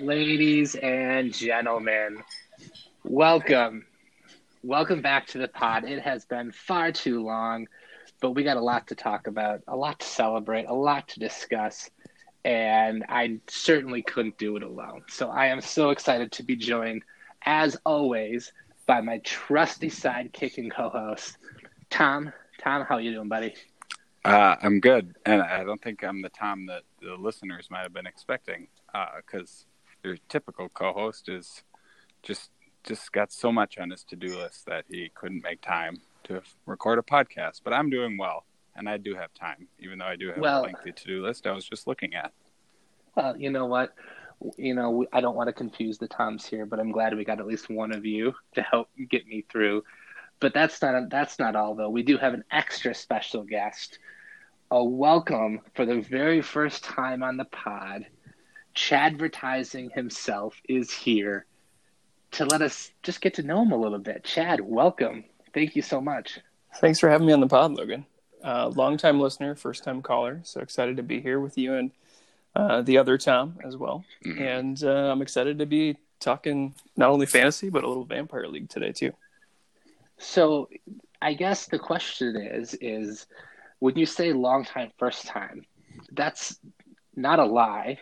ladies and gentlemen, welcome. Welcome back to the pod. It has been far too long, but we got a lot to talk about, a lot to celebrate, a lot to discuss, and I certainly couldn't do it alone. So I am so excited to be joined, as always, by my trusty sidekick and co-host, Tom. Tom, how you doing, buddy? Uh, I'm good, and I don't think I'm the Tom that the listeners might have been expecting, because uh, your typical co-host is just just got so much on his to-do list that he couldn't make time to record a podcast. But I'm doing well, and I do have time, even though I do have well, a lengthy to-do list. I was just looking at. Well, you know what, you know I don't want to confuse the Toms here, but I'm glad we got at least one of you to help get me through but that's not that's not all though. We do have an extra special guest, a welcome for the very first time on the pod. Chadvertising himself is here to let us just get to know him a little bit. Chad, welcome. Thank you so much. Thanks for having me on the pod, Logan. Uh, long time listener, first time caller. So excited to be here with you and uh, the other Tom as well. Mm-hmm. And uh, I'm excited to be talking not only fantasy, but a little Vampire League today, too. So I guess the question is is when you say long time first time, that's not a lie.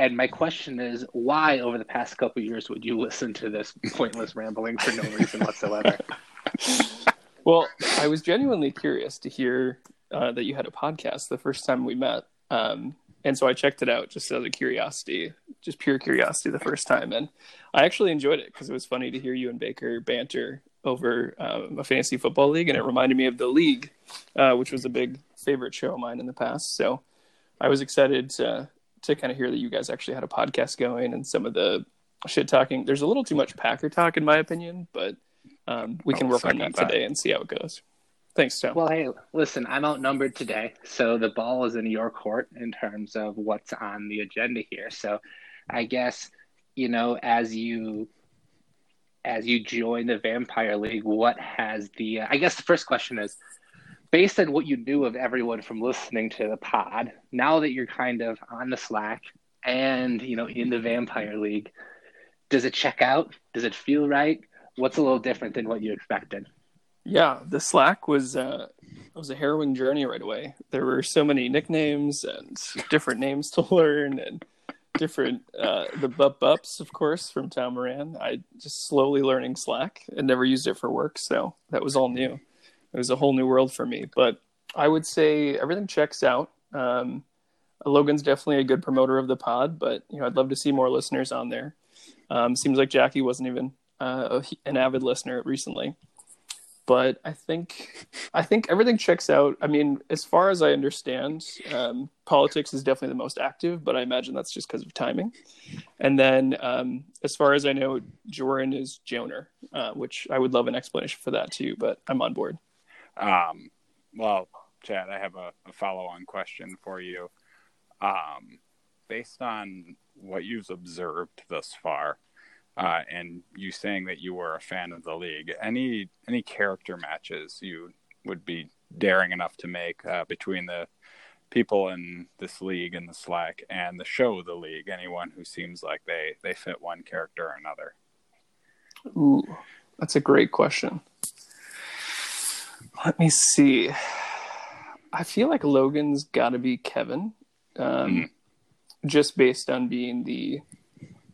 And my question is, why over the past couple years would you listen to this pointless rambling for no reason whatsoever? well, I was genuinely curious to hear uh, that you had a podcast the first time we met, um, and so I checked it out just out of curiosity, just pure curiosity, the first time, and I actually enjoyed it because it was funny to hear you and Baker banter over um, a fantasy football league, and it reminded me of the league, uh, which was a big favorite show of mine in the past. So I was excited to to kind of hear that you guys actually had a podcast going and some of the shit talking. There's a little too much Packer talk, in my opinion, but um, we can work on that today and see how it goes. Thanks, Tom. Well, hey, listen, I'm outnumbered today, so the ball is in your court in terms of what's on the agenda here. So I guess you know as you as you join the Vampire League, what has the? Uh, I guess the first question is, based on what you knew of everyone from listening to the pod, now that you're kind of on the Slack and you know in the Vampire League, does it check out? Does it feel right? What's a little different than what you expected? Yeah, the Slack was uh, was a harrowing journey right away. There were so many nicknames and different names to learn, and different uh, the bup bups, of course, from Tom Moran. I just slowly learning Slack and never used it for work, so that was all new. It was a whole new world for me. But I would say everything checks out. Um, Logan's definitely a good promoter of the pod, but you know I'd love to see more listeners on there. Um, seems like Jackie wasn't even uh, an avid listener recently, but I think I think everything checks out. I mean, as far as I understand, um, politics is definitely the most active, but I imagine that's just because of timing. And then, um, as far as I know, Joran is Joner, uh, which I would love an explanation for that too. But I'm on board. Um, well, Chad, I have a, a follow-on question for you. Um, based on what you've observed thus far, uh, and you saying that you were a fan of the league. Any any character matches you would be daring enough to make uh, between the people in this league and the Slack and the show, the league? Anyone who seems like they they fit one character or another. Ooh, that's a great question. Let me see. I feel like Logan's got to be Kevin, um, mm. just based on being the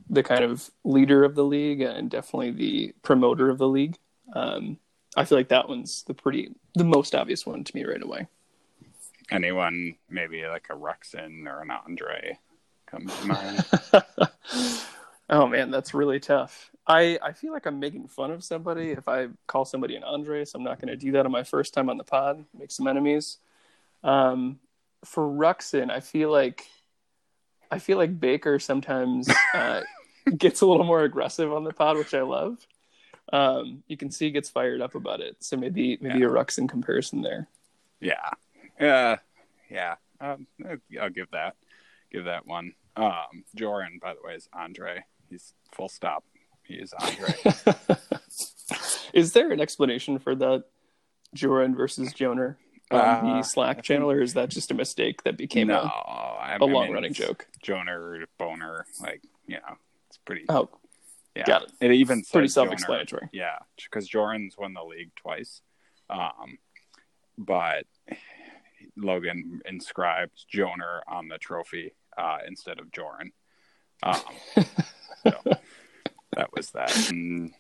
the kind of leader of the league and definitely the promoter of the league. Um, I feel like that one's the pretty the most obvious one to me right away. Anyone maybe like a Ruxin or an Andre comes to mind. oh man, that's really tough. I, I feel like I'm making fun of somebody if I call somebody an Andre, so I'm not going to do that on my first time on the pod. Make some enemies. Um, for Ruxin, I feel like I feel like Baker sometimes uh, gets a little more aggressive on the pod, which I love. Um, you can see he gets fired up about it. So maybe maybe yeah. a Ruxin comparison there. Yeah, yeah, yeah. Um, I'll give that give that one. Um, Joran, by the way, is Andre. He's full stop. He is Andre. is there an explanation for that Joran versus Joner on uh, the Slack channel, or is that just a mistake that became no, a, a long running joke? Joner, Boner, like you know, it's pretty. Oh, yeah. got it. It even Pretty self-explanatory. Yeah, because Joran's won the league twice, um, but Logan inscribed Joner on the trophy uh, instead of Joran. Um, so that was that. And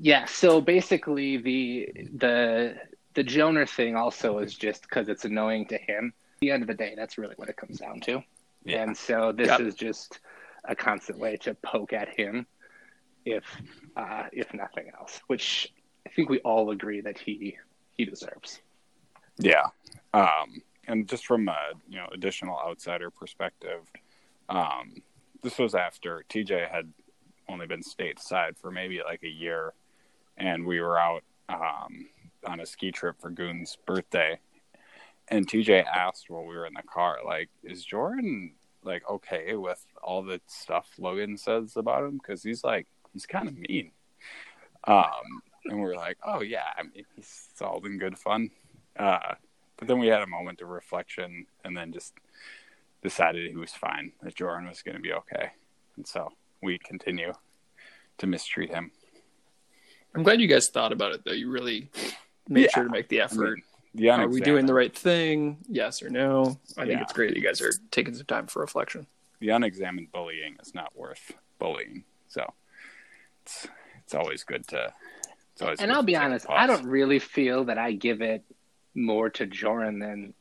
Yeah, so basically the the the Joner thing also is just because it's annoying to him. At the end of the day, that's really what it comes down to. Yeah. And so this it. is just a constant way to poke at him, if uh, if nothing else, which I think we all agree that he he deserves. Yeah. Um, and just from a you know additional outsider perspective, um, this was after TJ had only been stateside for maybe like a year, and we were out um, on a ski trip for Goon's birthday, and TJ asked while we were in the car, like, "Is Jordan like okay with all the stuff Logan says about him? Because he's like he's kind of mean." Um, and we were like, "Oh yeah, I mean, he's all in good fun." Uh, but then we had a moment of reflection and then just decided he was fine, that Jordan was going to be okay. And so we continue to mistreat him. I'm glad you guys thought about it though. You really made Yeah. sure to make the I effort. mean, the Are we doing the right thing? Yes or no? I think Yeah. it's great that you guys are taking some time for reflection. The unexamined bullying is not worth bullying. So it's it's always good to. It's always And good I'll to be honest, pause. I don't really feel that I give it more to Joran than.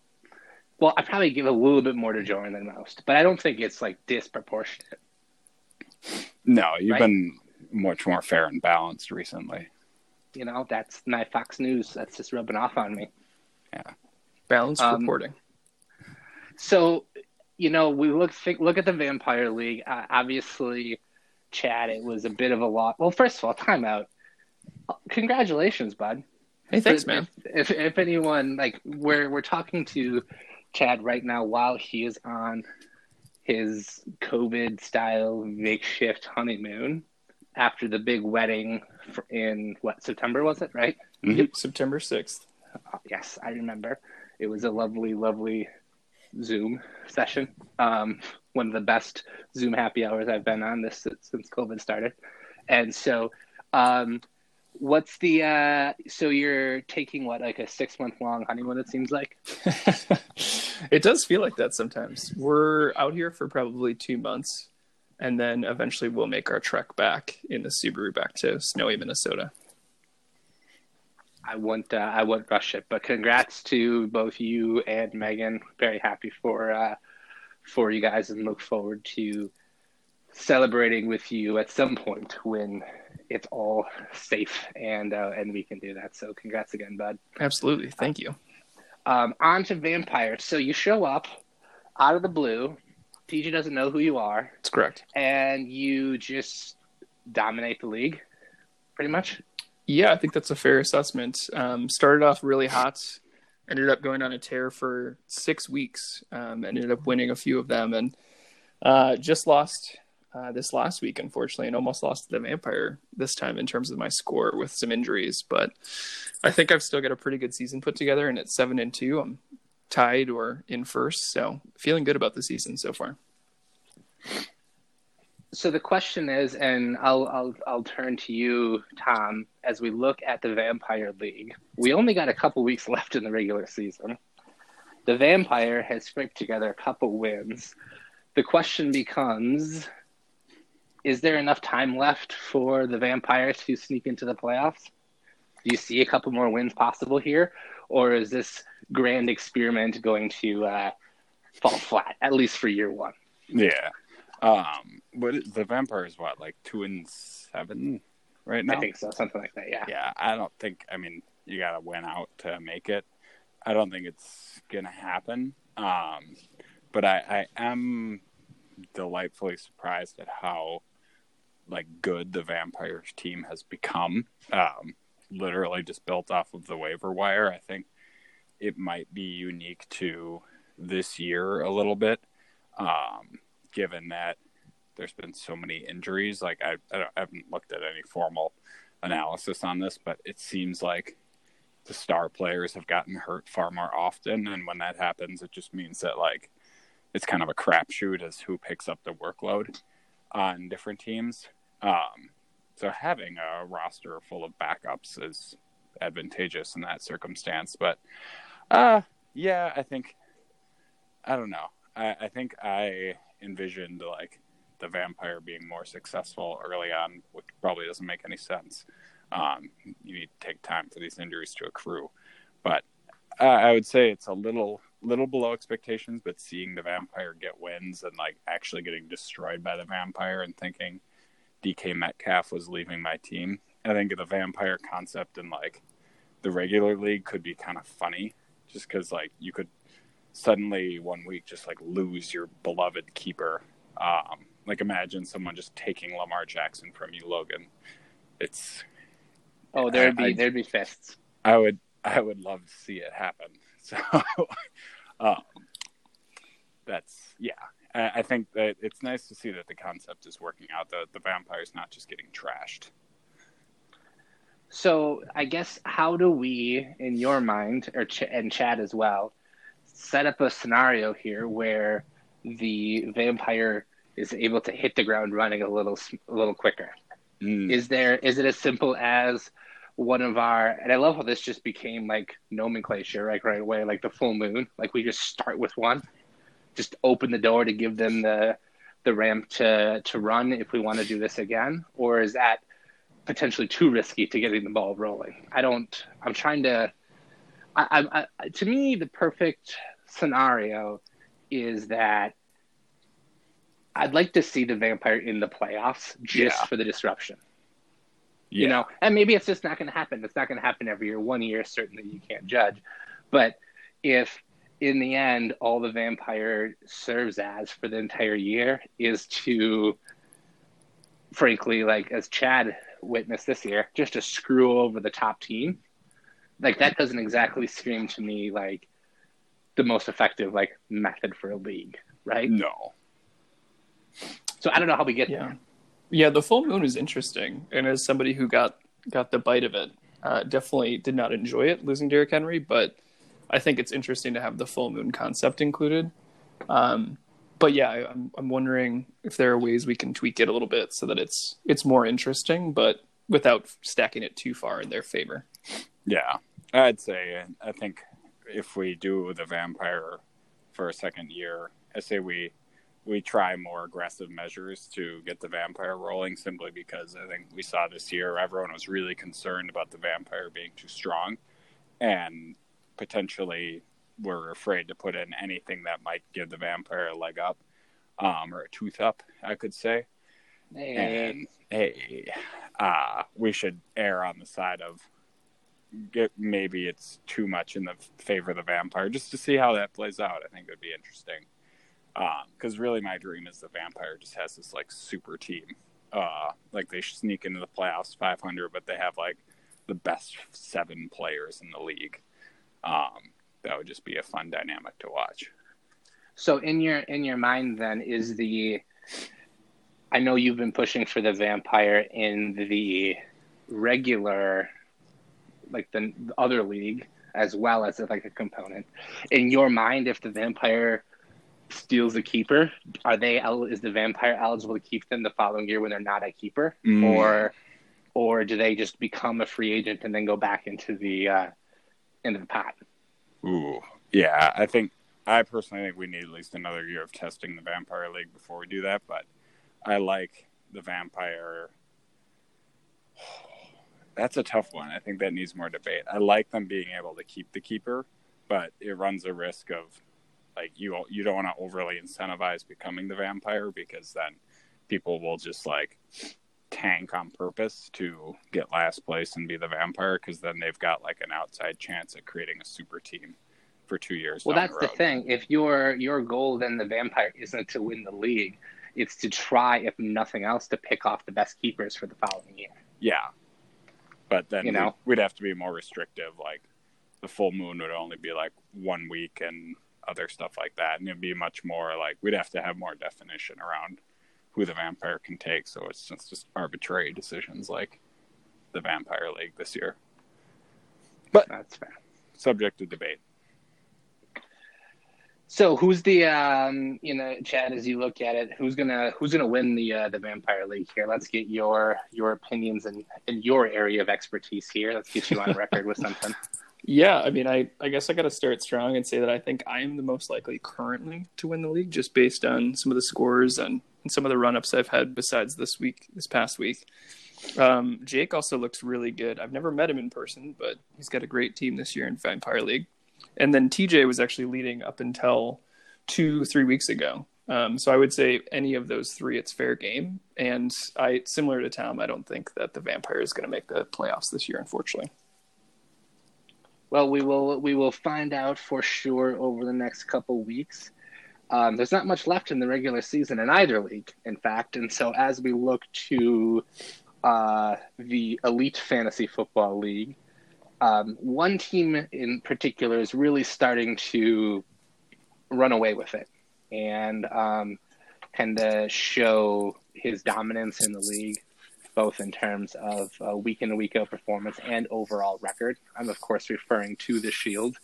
Well, I probably give a little bit more to Joran than most, but I don't think it's like disproportionate. No, you've Right. been much more fair and balanced recently. You know, that's my Fox News. That's just rubbing off on me. Yeah, balanced Um, reporting. So, you know, we look think, look at the Vampire League. Uh, obviously, Chad, it was a bit of a lot. Well, first of all, timeout. Congratulations, bud. Hey, thanks, If- man. If, if anyone like we're we're talking to Chad right now while he is on his COVID style makeshift honeymoon after the big wedding in what September was it right? Mhm. Yep, September 6th. Uh, yes, I remember. It was a lovely, lovely Zoom session. Um, one of the best Zoom happy hours I've been on this since COVID started. And so, um, what's the? Uh, so you're taking what, like a six month long honeymoon? It seems like. it does feel like that sometimes. We're out here for probably two months, and then eventually we'll make our trek back in the Subaru back to snowy Minnesota. I won't. Uh, I won't rush it. But congrats to both you and Megan. Very happy for uh, for you guys, and look forward to celebrating with you at some point when it's all safe and uh, and we can do that. So congrats again, bud. Absolutely. Thank you. Um, on to vampires. So you show up out of the blue. TJ doesn't know who you are, That's correct. and you just dominate the league, pretty much. Yeah, I think that's a fair assessment. Um, started off really hot, ended up going on a tear for six weeks, um, ended up winning a few of them, and uh, just lost uh, this last week, unfortunately, and almost lost to the Vampire this time in terms of my score with some injuries. But I think I've still got a pretty good season put together, and at seven and two, I'm tied or in first, so feeling good about the season so far. So the question is, and I'll I'll I'll turn to you, Tom, as we look at the Vampire League. We only got a couple weeks left in the regular season. The Vampire has scraped together a couple wins. The question becomes: Is there enough time left for the Vampires to sneak into the playoffs? Do you see a couple more wins possible here, or is this grand experiment going to uh, fall flat, at least for year one? Yeah. Um, but the Vampires what, like two and seven right now? I think so, something like that. Yeah. Yeah, I don't think. I mean, you got to win out to make it. I don't think it's gonna happen. Um, but I, I am delightfully surprised at how like good the vampires team has become. Um, literally just built off of the waiver wire. I think it might be unique to this year a little bit, um, given that there's been so many injuries. Like I, I, I haven't looked at any formal analysis on this, but it seems like the star players have gotten hurt far more often, and when that happens, it just means that like it's kind of a crapshoot as who picks up the workload. on different teams. Um, so having a roster full of backups is advantageous in that circumstance. But uh, yeah, I think I don't know. I, I think I envisioned like the vampire being more successful early on, which probably doesn't make any sense. Um, you need to take time for these injuries to accrue, but uh, I would say it's a little little below expectations. But seeing the vampire get wins and like actually getting destroyed by the vampire and thinking DK Metcalf was leaving my team, I think the vampire concept in like the regular league could be kind of funny, just because like you could suddenly one week just like lose your beloved keeper. Um, like imagine someone just taking Lamar Jackson from you, Logan. It's oh, there'd be I, there'd be fists. I would I would love to see it happen. So um, that's yeah. I, think that it's nice to see that the concept is working out. That the the vampire's not just getting trashed. So I guess how do we, in your mind, or ch- and Chad as well, set up a scenario here where the vampire is able to hit the ground running a little a little quicker? Mm. Is there is it as simple as one of our and I love how this just became like nomenclature like right away like the full moon like we just start with one just open the door to give them the the ramp to to run if we want to do this again or is that potentially too risky to getting the ball rolling I don't I'm trying to I, I, to me the perfect scenario is that I'd like to see the vampire in the playoffs just yeah. for the disruption. Yeah. You know, and maybe it's just not going to happen. It's not going to happen every year. One year, certainly you can't judge. But if in the end, all the vampire serves as for the entire year is to, frankly, like as Chad witnessed this year, just to screw over the top team, like that doesn't exactly scream to me like the most effective like method for a league, right? No. So I don't know how we get yeah. there. Yeah, the full moon is interesting, and as somebody who got got the bite of it, uh, definitely did not enjoy it losing Derrick Henry, but I think it's interesting to have the full moon concept included. Um, but yeah, I, I'm I'm wondering if there are ways we can tweak it a little bit so that it's it's more interesting, but without stacking it too far in their favor. Yeah, I'd say I think if we do the vampire for a second year, I say we we try more aggressive measures to get the vampire rolling simply because I think we saw this year everyone was really concerned about the vampire being too strong and potentially were afraid to put in anything that might give the vampire a leg up um, or a tooth up, I could say. Hey. And hey, uh, we should err on the side of get, maybe it's too much in the favor of the vampire just to see how that plays out. I think it would be interesting because um, really my dream is the vampire just has this like super team uh, like they sneak into the playoffs 500 but they have like the best seven players in the league um, that would just be a fun dynamic to watch. So in your in your mind then is the i know you've been pushing for the vampire in the regular like the, the other league as well as like a component. In your mind if the vampire steals a keeper, are they is the vampire eligible to keep them the following year when they're not a keeper, mm. or or do they just become a free agent and then go back into the uh, into the pot? Ooh, yeah, I think I personally think we need at least another year of testing the vampire league before we do that. But I like the vampire. That's a tough one. I think that needs more debate. I like them being able to keep the keeper, but it runs a risk of like you you don't want to overly incentivize becoming the vampire because then people will just like tank on purpose to get last place and be the vampire because then they've got like an outside chance at creating a super team for two years. Well, that's the, the, thing. If your your goal then the vampire isn't to win the league, it's to try, if nothing else, to pick off the best keepers for the following year. Yeah, but then you know we'd, we'd have to be more restrictive. Like the full moon would only be like one week, and other stuff like that, and it'd be much more like we'd have to have more definition around who the vampire can take. So it's just, just arbitrary decisions like the Vampire League this year. But that's fair. Subject to debate. So who's the um, you know Chad as you look at it who's gonna who's gonna win the uh, the Vampire League here? Let's get your your opinions and in, in your area of expertise here. Let's get you on record with something. Yeah, I mean, I, I guess I got to start strong and say that I think I am the most likely currently to win the league, just based on some of the scores and, and some of the run ups I've had besides this week, this past week. Um, Jake also looks really good. I've never met him in person, but he's got a great team this year in Vampire League. And then TJ was actually leading up until two, three weeks ago. Um, so I would say any of those three, it's fair game. And I, similar to Tom, I don't think that the Vampire is going to make the playoffs this year, unfortunately. Well, we will we will find out for sure over the next couple weeks. Um, there's not much left in the regular season in either league, in fact, and so as we look to uh, the Elite Fantasy Football League, um, one team in particular is really starting to run away with it and um, kind of show his dominance in the league both in terms of uh, week in and week out performance and overall record. I'm of course referring to the Shield,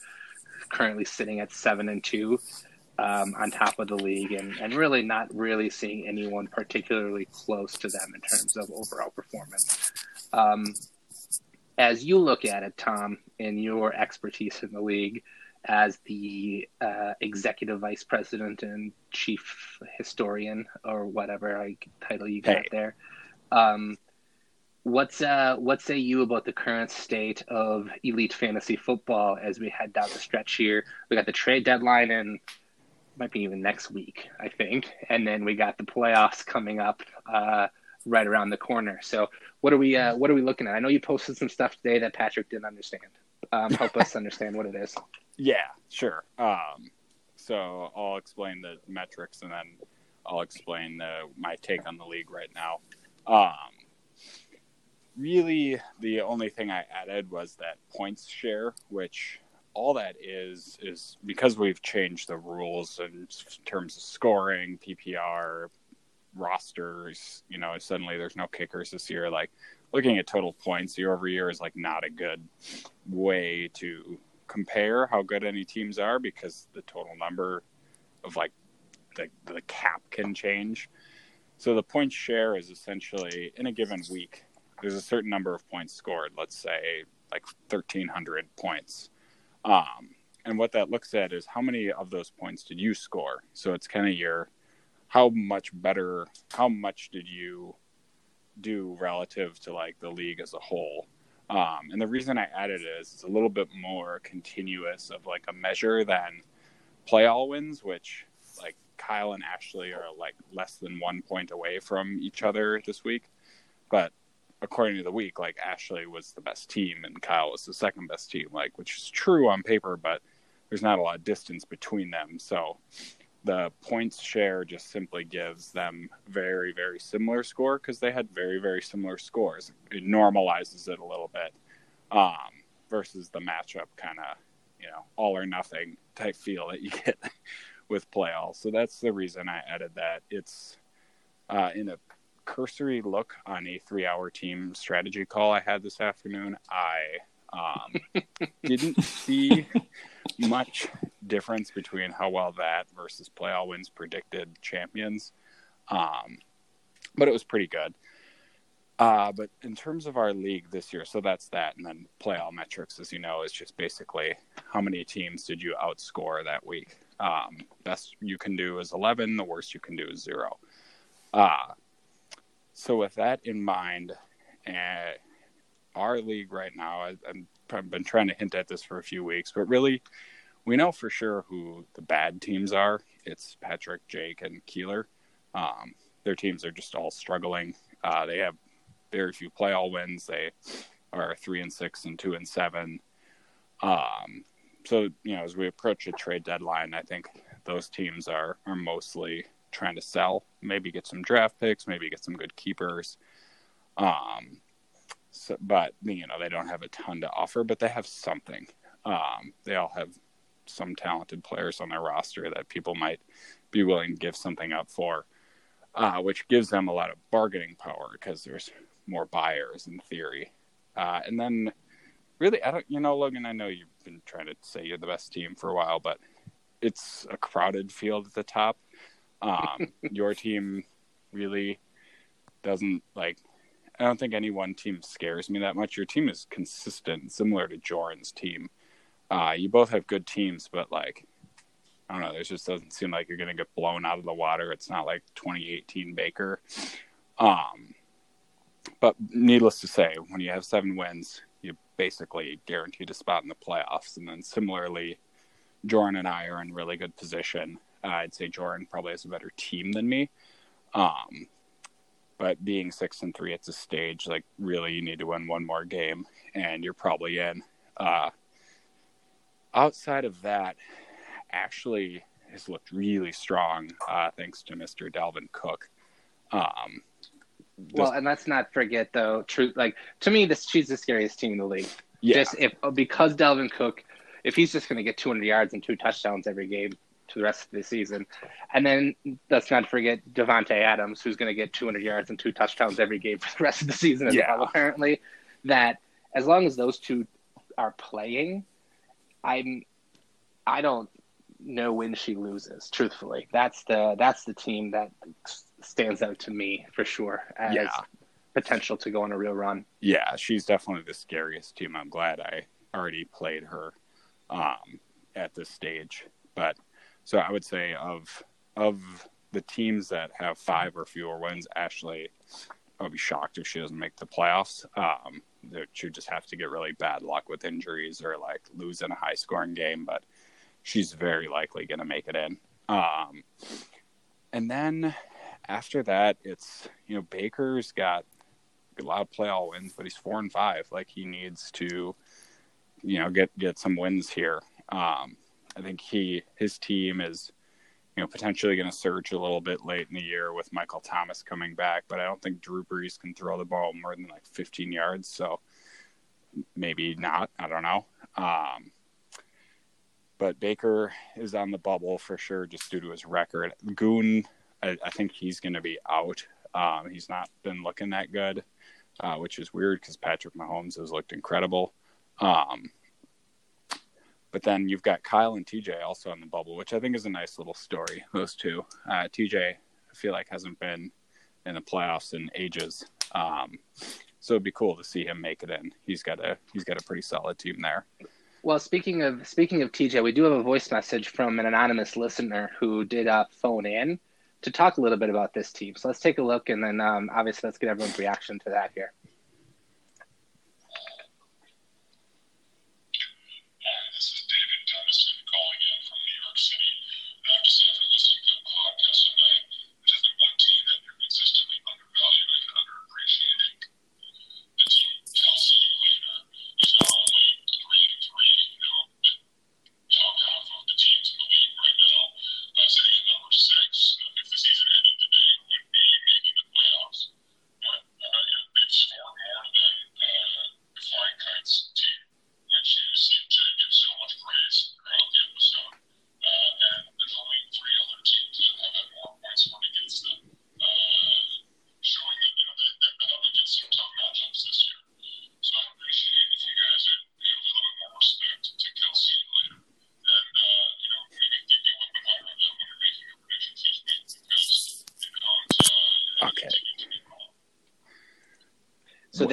currently sitting at seven and two um, on top of the league, and, and really not really seeing anyone particularly close to them in terms of overall performance. Um, as you look at it, Tom, in your expertise in the league, as the uh, executive vice president and chief historian or whatever like, title you got hey. there. Um, What's uh what say you about the current state of elite fantasy football as we head down the stretch here? We got the trade deadline and might be even next week, I think, and then we got the playoffs coming up uh, right around the corner. So what are we uh, what are we looking at? I know you posted some stuff today that Patrick didn't understand. Um, help us understand what it is. Yeah, sure. Um, so I'll explain the metrics and then I'll explain the, my take on the league right now. Um, really the only thing I added was that points share, which all that is is because we've changed the rules in terms of scoring, PPR, rosters. You know, suddenly there's no kickers this year. Like looking at total points year over year is like not a good way to compare how good any teams are because the total number of like the the cap can change. So the point share is essentially in a given week there's a certain number of points scored, let's say like 1,300 points. Um, and what that looks at is how many of those points did you score? So it's kind of your how much better, how much did you do relative to like the league as a whole? Um, and the reason I added it is it's a little bit more continuous of like a measure than play all wins, which like Kyle and Ashley are like less than one point away from each other this week. But according to the week, like Ashley was the best team and Kyle was the second best team, like which is true on paper, but there's not a lot of distance between them. So the points share just simply gives them very, very similar score because they had very, very similar scores. It normalizes it a little bit um, versus the matchup kind of, you know, all or nothing type feel that you get with playoffs. So that's the reason I added that. It's uh, in a cursory look on a three hour team strategy call I had this afternoon, I um, didn't see much difference between how well that versus play all wins predicted champions. Um, but it was pretty good. Uh, but in terms of our league this year, so that's that. And then play all metrics, as you know, is just basically how many teams did you outscore that week. Um, best you can do is 11, the worst you can do is zero. Uh, so with that in mind, uh, our league right now, I, I've been trying to hint at this for a few weeks, but really, we know for sure who the bad teams are. It's Patrick, Jake, and Keeler. Um, their teams are just all struggling. Uh, they have very few play all wins. They are three and six and two and seven. Um, so you know, as we approach a trade deadline, I think those teams are are mostly trying to sell, maybe get some draft picks, maybe get some good keepers. Um, so, but you know they don't have a ton to offer, but they have something. Um, they all have some talented players on their roster that people might be willing to give something up for, uh, which gives them a lot of bargaining power because there's more buyers in theory. Uh, and then, really, I don't, you know, Logan, I know you've been trying to say you're the best team for a while, but it's a crowded field at the top. Um, your team really doesn't like. I don't think any one team scares me that much. Your team is consistent, similar to Jordan's team. Uh, you both have good teams, but like, I don't know. There just doesn't seem like you're going to get blown out of the water. It's not like 2018 Baker. Um, but needless to say, when you have seven wins, you basically guaranteed a spot in the playoffs. And then similarly, Jordan and I are in really good position. I'd say Jordan probably has a better team than me. Um, but being six and three, it's a stage like really you need to win one more game, and you're probably in. Uh, outside of that, Ashley has looked really strong uh, thanks to Mr. Dalvin Cook. Um, well, and let's not forget though, truth like to me, this she's the scariest team in the league. Yeah. Just if because Dalvin Cook, if he's just going to get 200 yards and two touchdowns every game to the rest of the season, and then let's not forget Davante Adams, who's going to get 200 yards and two touchdowns every game for the rest of the season as yeah. well. Apparently, that as long as those two are playing, I'm I don't know when she loses. Truthfully, that's the that's the team that stands out to me for sure as yeah. potential to go on a real run. Yeah, she's definitely the scariest team. I'm glad I already played her um, at this stage. But so I would say of of the teams that have five or fewer wins, Ashley, I would be shocked if she doesn't make the playoffs. Um, she just have to get really bad luck with injuries or like lose in a high scoring game, but she's very likely going to make it in. Um, and then after that, it's you know Baker's got a lot of playoff wins, but he's four and five. Like he needs to, you know, get get some wins here. Um, I think he his team is, you know, potentially going to surge a little bit late in the year with Michael Thomas coming back, but I don't think Drew Brees can throw the ball more than like 15 yards. So maybe not. I don't know. Um, but Baker is on the bubble for sure, just due to his record. Goon I, I think he's going to be out. Um, he's not been looking that good, uh, which is weird because Patrick Mahomes has looked incredible. Um, but then you've got Kyle and TJ also on the bubble, which I think is a nice little story. Those two, uh, TJ, I feel like hasn't been in the playoffs in ages, um, so it'd be cool to see him make it in. He's got a he's got a pretty solid team there. Well, speaking of speaking of TJ, we do have a voice message from an anonymous listener who did uh, phone in to talk a little bit about this team. So let's take a look, and then um, obviously let's get everyone's reaction to that here.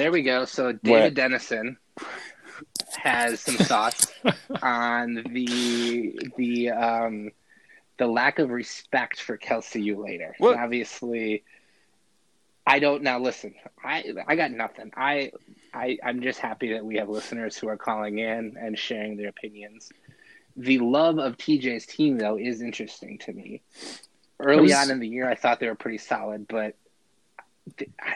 There we go. So David what? Dennison has some thoughts on the the um, the lack of respect for Kelsey Ulater. Obviously, I don't now listen. I I got nothing. I I I'm just happy that we have listeners who are calling in and sharing their opinions. The love of TJ's team though is interesting to me. Early was... on in the year, I thought they were pretty solid, but I,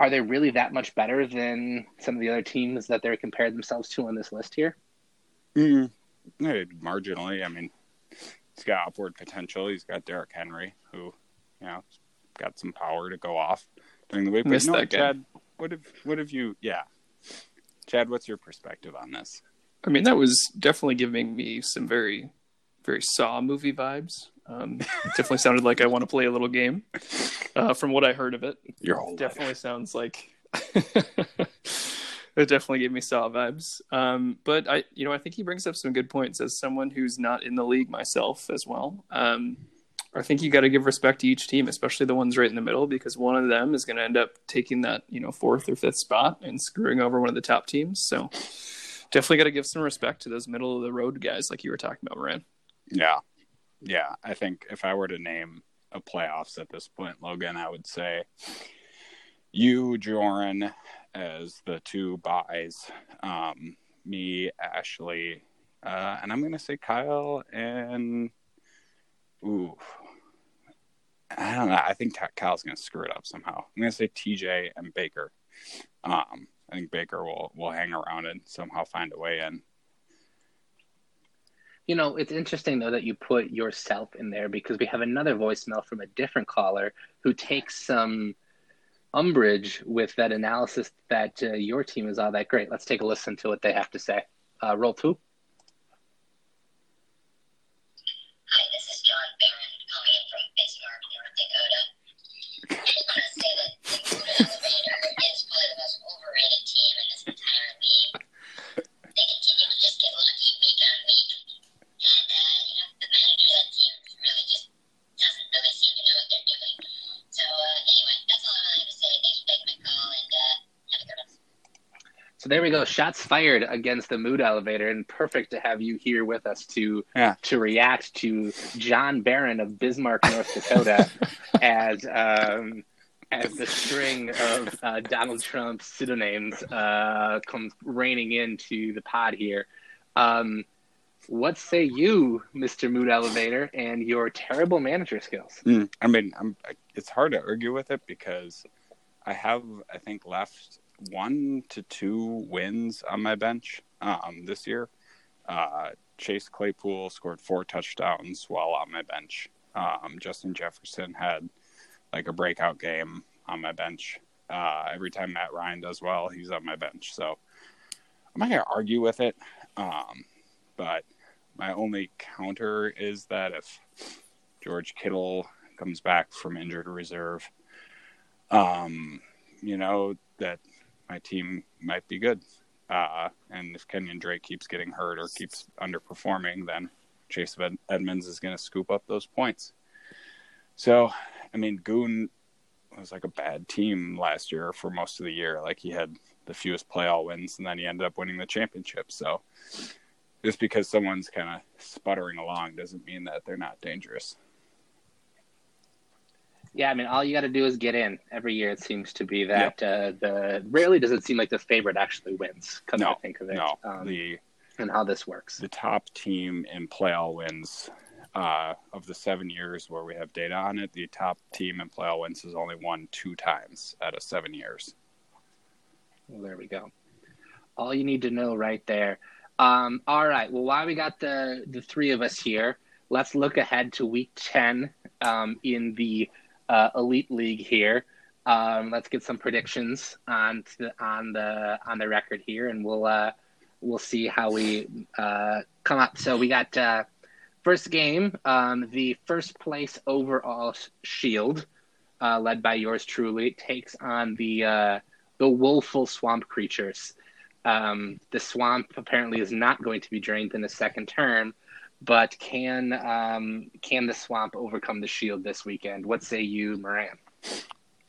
are they really that much better than some of the other teams that they're compared themselves to on this list here? Mm, marginally. I mean, he's got upward potential. He's got Derrick Henry, who, you know, got some power to go off during the week. But Missed no, that Chad, what have what have you? Yeah, Chad, what's your perspective on this? I mean, that was definitely giving me some very, very Saw movie vibes. Um, definitely sounded like I want to play a little game. Uh, from what I heard of it, your whole definitely life. sounds like it definitely gave me Saw vibes. Um, but I, you know, I think he brings up some good points as someone who's not in the league myself as well. Um, I think you got to give respect to each team, especially the ones right in the middle, because one of them is going to end up taking that you know fourth or fifth spot and screwing over one of the top teams. So definitely got to give some respect to those middle of the road guys, like you were talking about, Moran. Yeah, yeah. I think if I were to name a playoffs at this point, Logan, I would say you, Joran, as the two buys. Um, me, Ashley, uh, and I'm going to say Kyle and ooh, I don't know. I think Kyle's going to screw it up somehow. I'm going to say TJ and Baker. Um, I think Baker will will hang around and somehow find a way in. You know, it's interesting though that you put yourself in there because we have another voicemail from a different caller who takes some umbrage with that analysis that uh, your team is all that great. Let's take a listen to what they have to say. Uh, roll two. So there we go. Shots fired against the mood elevator, and perfect to have you here with us to yeah. to react to John Barron of Bismarck, North Dakota, as um, as the string of uh, Donald Trump pseudonyms uh, comes raining into the pod here. Um, what say you, Mister Mood Elevator, and your terrible manager skills? Mm, I mean, I'm, it's hard to argue with it because I have, I think, left one to two wins on my bench um, this year. Uh, Chase Claypool scored four touchdowns while on my bench. Um, Justin Jefferson had like a breakout game on my bench. Uh, every time Matt Ryan does well, he's on my bench. So I'm not going to argue with it. Um, but my only counter is that if George Kittle comes back from injured reserve, um, you know, that my team might be good. Uh, and if Kenyon Drake keeps getting hurt or keeps underperforming, then Chase Edmonds is going to scoop up those points. So, I mean, Goon was like a bad team last year for most of the year. Like he had the fewest playoff wins, and then he ended up winning the championship. So, just because someone's kind of sputtering along doesn't mean that they're not dangerous. Yeah, I mean, all you got to do is get in. Every year, it seems to be that yep. uh, the rarely does it seem like the favorite actually wins. Come no, to think of it, no. Um, the and how this works. The top team in playoff wins uh, of the seven years where we have data on it, the top team in playoff wins has only won two times out of seven years. Well, there we go. All you need to know right there. Um, all right. Well, while we got the the three of us here, let's look ahead to Week Ten um, in the uh, elite league here. Um, let's get some predictions on the, on the on the record here, and we'll uh, we'll see how we uh, come up. So we got uh, first game, um, the first place overall shield, uh, led by yours truly, takes on the uh, the woeful swamp creatures. Um, the swamp apparently is not going to be drained in the second term, but can um, can the swamp overcome the shield this weekend? What say you, Moran?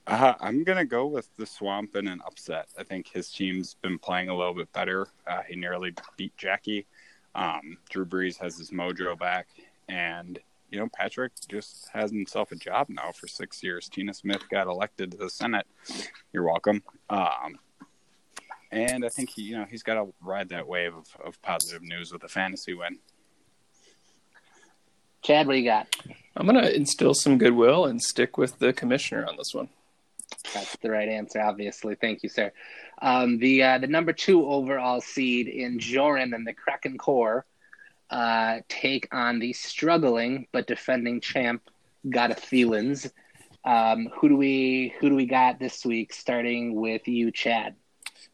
Uh, I'm gonna go with the swamp in an upset. I think his team's been playing a little bit better. Uh, he nearly beat Jackie. Um, Drew Brees has his mojo back, and you know Patrick just has himself a job now for six years. Tina Smith got elected to the Senate. You're welcome. Um, and I think he, you know, he's got to ride that wave of, of positive news with a fantasy win. Chad, what do you got? I'm going to instill some goodwill and stick with the commissioner on this one. That's the right answer, obviously. Thank you, sir. Um, the uh, the number two overall seed in Joran and the Kraken Core uh, take on the struggling but defending champ Gotta Thielens. Um, who do we who do we got this week? Starting with you, Chad.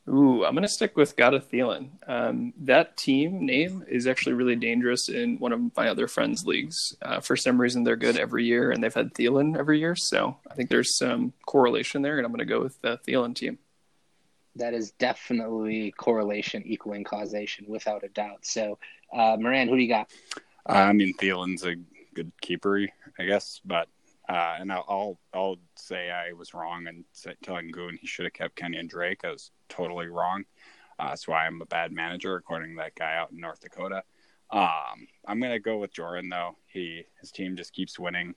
Ooh, I'm going to stick with Gotta Thielen. Um, that team name is actually really dangerous in one of my other friends' leagues. Uh, for some reason, they're good every year, and they've had Thielen every year. So I think there's some correlation there, and I'm going to go with the Thielen team. That is definitely correlation equaling causation, without a doubt. So, uh, Moran, who do you got? I mean, Thielen's a good keeper, I guess, but uh, and I'll, I'll, I'll say I was wrong in telling Goon he should have kept Kenny and Drake. I was totally wrong. Uh, that's why I'm a bad manager, according to that guy out in North Dakota. Um, I'm gonna go with Jordan though. He his team just keeps winning,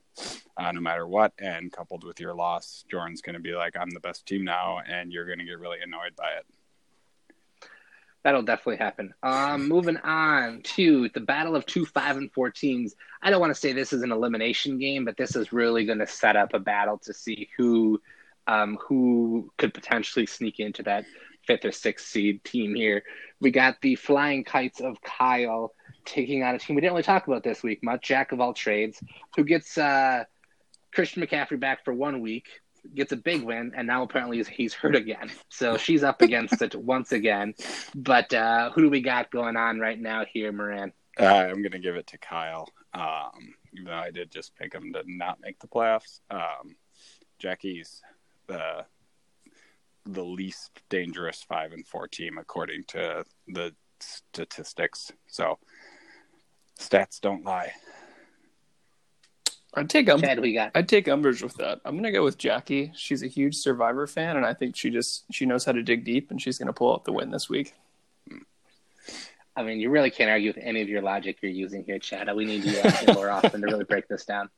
uh, no matter what. And coupled with your loss, Jordan's gonna be like, "I'm the best team now," and you're gonna get really annoyed by it. That'll definitely happen. Um, moving on to the battle of two five and four teams. I don't want to say this is an elimination game, but this is really going to set up a battle to see who um, who could potentially sneak into that fifth or sixth seed team here. We got the Flying Kites of Kyle taking on a team we didn't really talk about this week much, Jack of all trades, who gets uh, Christian McCaffrey back for one week, gets a big win, and now apparently he's, he's hurt again. So she's up against it once again. But uh, who do we got going on right now here, Moran? Uh, I'm going to give it to Kyle. Um, even though I did just pick him to not make the playoffs. Um, Jackie's the the least dangerous five and four team according to the statistics. So Stats don't lie. I'd take um, Chad, we got. I'd take umbrage with that. I'm gonna go with Jackie. She's a huge Survivor fan, and I think she just she knows how to dig deep, and she's gonna pull out the win this week. I mean, you really can't argue with any of your logic you're using here, Chad. We need you uh, more often to really break this down.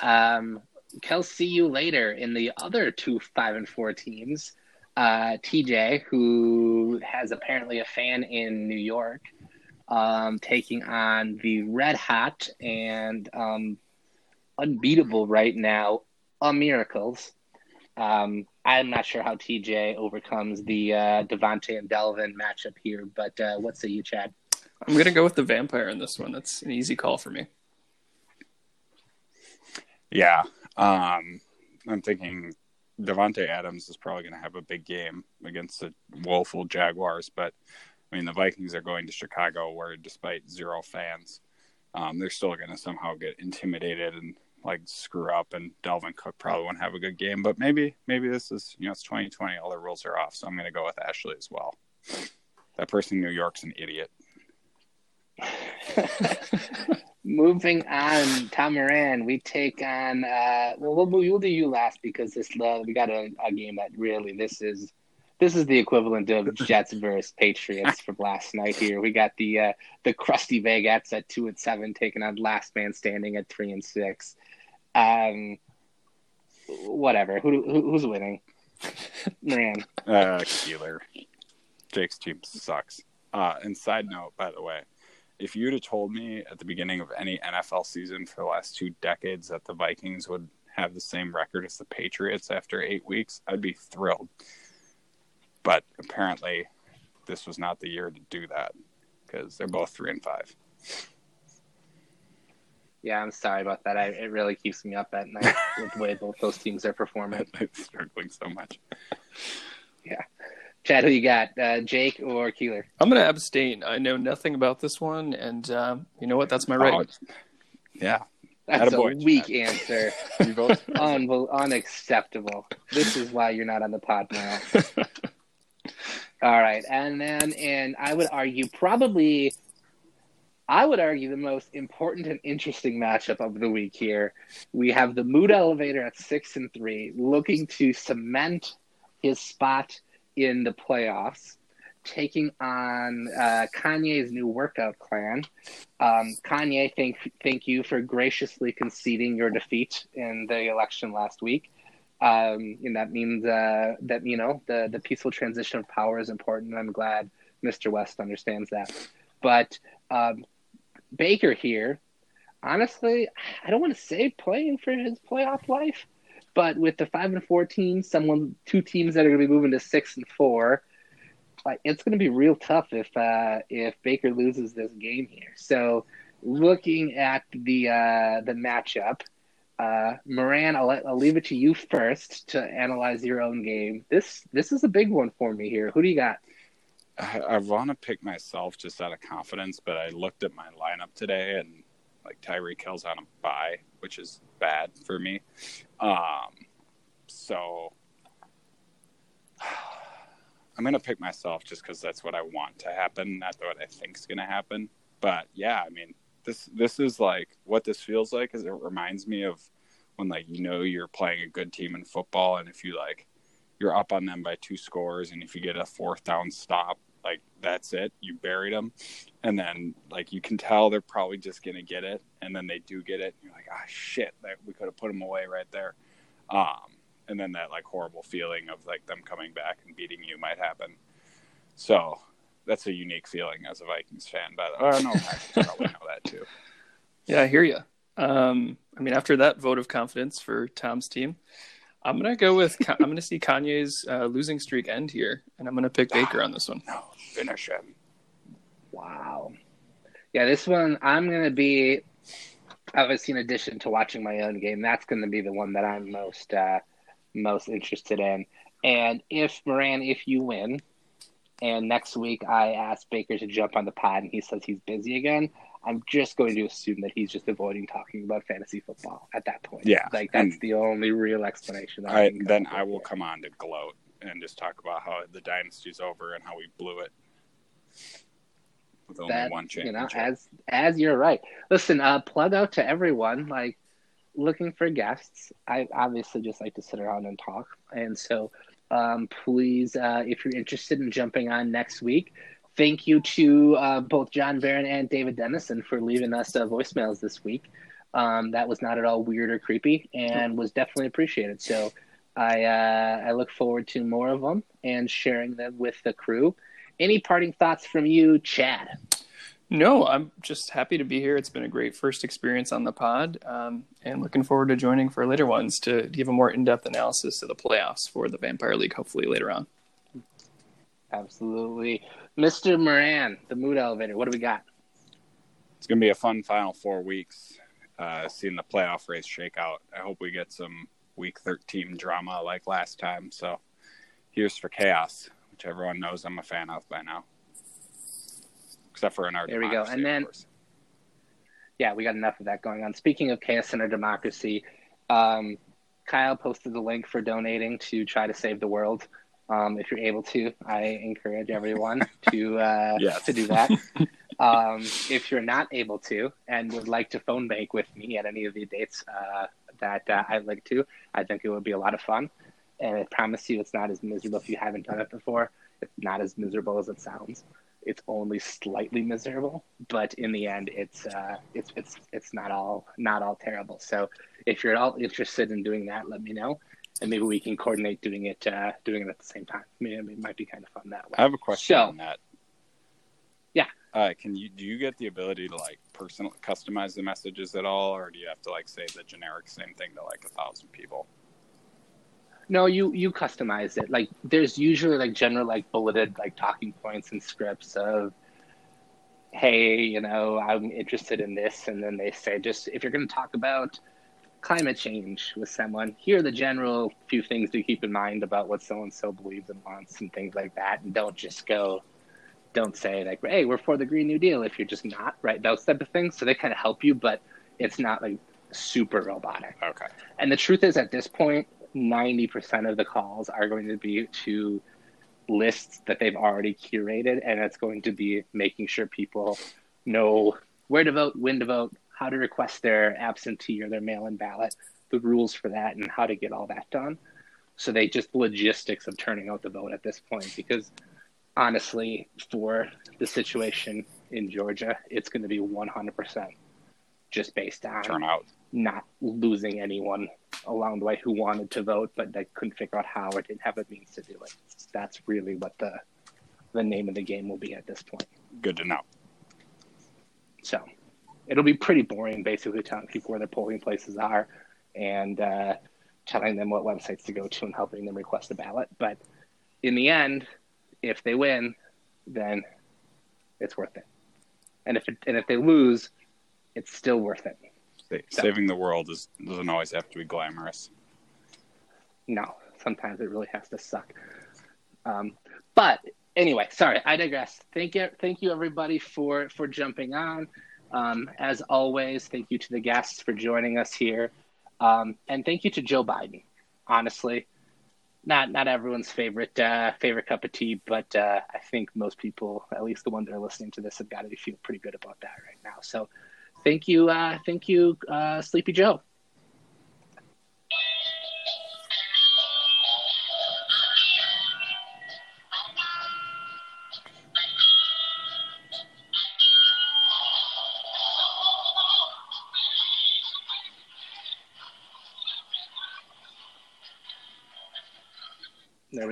Um, Kel, see you later in the other two five and four teams. Uh, TJ, who has apparently a fan in New York, um, taking on the red hot and um, unbeatable right now, on Miracles. Um, I'm not sure how TJ overcomes the uh, Davante and Dalvin matchup here, but uh, what say you, Chad? I'm gonna go with the vampire in this one. That's an easy call for me. Yeah, um, I'm thinking Davante Adams is probably going to have a big game against the woeful Jaguars, but I mean, the Vikings are going to Chicago, where despite zero fans, um, they're still going to somehow get intimidated and like screw up. And Dalvin Cook probably won't have a good game. But maybe, maybe this is you know it's 2020, all the rules are off. So I'm going to go with Ashley as well. That person in New York's an idiot. Moving on, Tom Moran, we take on. Uh, well, we'll, we'll do you last because this uh, we got a, a game that really this is this is the equivalent of Jets versus Patriots from last night. Here we got the uh, the crusty Vegas at two and seven, taking on Last Man Standing at three and six. Um, whatever. Who, who who's winning? Man, uh, Keeler. Jake's team sucks. Uh, and side note, by the way, if you'd have told me at the beginning of any NFL season for the last two decades that the Vikings would have the same record as the Patriots after eight weeks, I'd be thrilled but apparently this was not the year to do that because they're both three and five. Yeah, I'm sorry about that. I, it really keeps me up at night with the way both those teams are performing. They're struggling so much. Yeah. Chad, who you got, uh, Jake or Keeler? I'm going to abstain. I know nothing about this one, and um, you know what? That's my right. Oh, yeah, that's a weak Chad. answer. Un- unacceptable. This is why you're not on the pod now. All right, and then and I would argue probably I would argue the most important and interesting matchup of the week here. We have the mood elevator at six and three, looking to cement his spot in the playoffs, taking on uh, Kanye's new workout clan. Um, Kanye, thank thank you for graciously conceding your defeat in the election last week. Um, and that means uh, that you know the the peaceful transition of power is important. And I'm glad Mr. West understands that. But um, Baker here, honestly, I don't want to say playing for his playoff life, but with the five and four teams, someone two teams that are going to be moving to six and four, it's going to be real tough if uh, if Baker loses this game here. So looking at the uh, the matchup. Uh, Moran, I'll, I'll leave it to you first to analyze your own game. This this is a big one for me here. Who do you got? I, I want to pick myself just out of confidence, but I looked at my lineup today and like Tyreek Hill's on a bye, which is bad for me. Um, so I'm gonna pick myself just because that's what I want to happen, not what I think's gonna happen. But yeah, I mean, this this is like what this feels like. Is it reminds me of when like you know you're playing a good team in football, and if you like you're up on them by two scores, and if you get a fourth down stop, like that's it, you buried them, and then like you can tell they're probably just gonna get it, and then they do get it, you're like, ah, shit, that we could have put them away right there. Um, and then that like horrible feeling of like them coming back and beating you might happen. So that's a unique feeling as a Vikings fan. But I don't know, I probably know that too. Yeah, I hear you. Um, I mean, after that vote of confidence for Tom's team, I'm gonna go with I'm gonna see Kanye's uh, losing streak end here, and I'm gonna pick Baker on this one. No, finish him. Wow. Yeah, this one I'm gonna be obviously in addition to watching my own game, that's gonna be the one that I'm most uh, most interested in. And if Moran, if you win, and next week I ask Baker to jump on the pod and he says he's busy again, I'm just going to assume that he's just avoiding talking about fantasy football at that point. Yeah, like that's the only real explanation. I, I then I will come on to gloat and just talk about how the dynasty's over and how we blew it with only that, one championship. You know, as as you're right. Listen, uh, plug out to everyone. Like looking for guests. I obviously just like to sit around and talk. And so um, please, uh, if you're interested in jumping on next week, thank you to uh, both John Barron and David Dennison for leaving us uh, voicemails this week. Um, that was not at all weird or creepy and was definitely appreciated. So I, uh, I look forward to more of them and sharing them with the crew. Any parting thoughts from you, Chad? No, I'm just happy to be here. It's been a great first experience on the pod, um, and looking forward to joining for later ones to give a more in-depth analysis of the playoffs for the Vampire League, hopefully later on. Absolutely, Mr. Moran, the mood elevator. What do we got? It's gonna be a fun final four weeks. Uh, seeing the playoff race shake out. I hope we get some Week 13 drama like last time. So, here's for chaos, which everyone knows I'm a fan of by now except for in our there we go and then yeah we got enough of that going on speaking of chaos in our democracy um, kyle posted the link for donating to try to save the world um, if you're able to i encourage everyone to uh, yes. to do that. Um, if you're not able to and would like to phone bank with me at any of the dates uh, that uh, i'd like to i think it would be a lot of fun. And i promise you it's not as miserable if you haven't done it before. It's not as miserable as it sounds. It's only slightly miserable, but in the end, it's uh, it's it's it's not all not all terrible. So if you're at all interested in doing that, let me know, and maybe we can coordinate doing it uh, doing it at the same time. Maybe it might be kind of fun that way. I have a question so, on that. Yeah. Uh, can you do you get the ability to like personal customize the messages at all, or do you have to like say the generic same thing to like a thousand people? No, you you customize it. Like there's usually like general like bulleted like talking points and scripts of hey, you know, I'm interested in this and then they say just if you're going to talk about climate change with someone, here are the general few things to keep in mind about what so and so believes and wants and things like that and don't just go don't say like, "Hey, we're for the Green New Deal" if you're just not, right? Those type of things. So they kind of help you, but it's not like super robotic. Okay. And the truth is, at this point, 90% of the calls are going to be to lists that they've already curated, and it's going to be making sure people know where to vote, when to vote, how to request their absentee or their mail in ballot, the rules for that, and how to get all that done. So they just logistics of turning out the vote at this point, because honestly, for the situation in Georgia, it's going to be 100% just based on turnout, not losing anyone along the way who wanted to vote, but they couldn't figure out how or didn't have the means to do it. That's really what the the name of the game will be at this point. Good to know. So it'll be pretty boring, basically telling people where their polling places are and uh, telling them what websites to go to and helping them request a ballot. But in the end, if they win, then it's worth it. And if it, and if they lose, it's still worth it. Saving the world is, doesn't always have to be glamorous. No, sometimes it really has to suck. Um, but anyway, sorry, I digress. Thank you, thank you everybody for for jumping on. Um, as always, thank you to the guests for joining us here, um, and thank you to Joe Biden. Honestly, not not everyone's favorite uh, favorite cup of tea, but uh, I think most people, at least the ones that are listening to this, have got to feel pretty good about that right now. So, thank you, uh, thank you, uh, Sleepy Joe.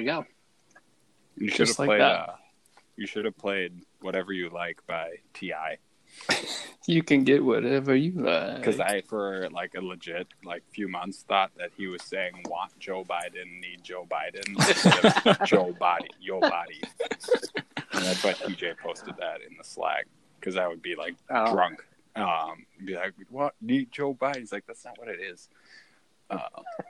We go. You should have like played. uh, you should have played "Whatever You Like" by Ti. You can get whatever you like. Because I, for like a legit like few months, thought that he was saying "Want Joe Biden, need Joe Biden, Joe body, yo body." And that's why TJ posted that in the Slack because I would be like Oh. drunk, um, be like, "What need Joe Biden?" He's like, "That's not what it is." Uh,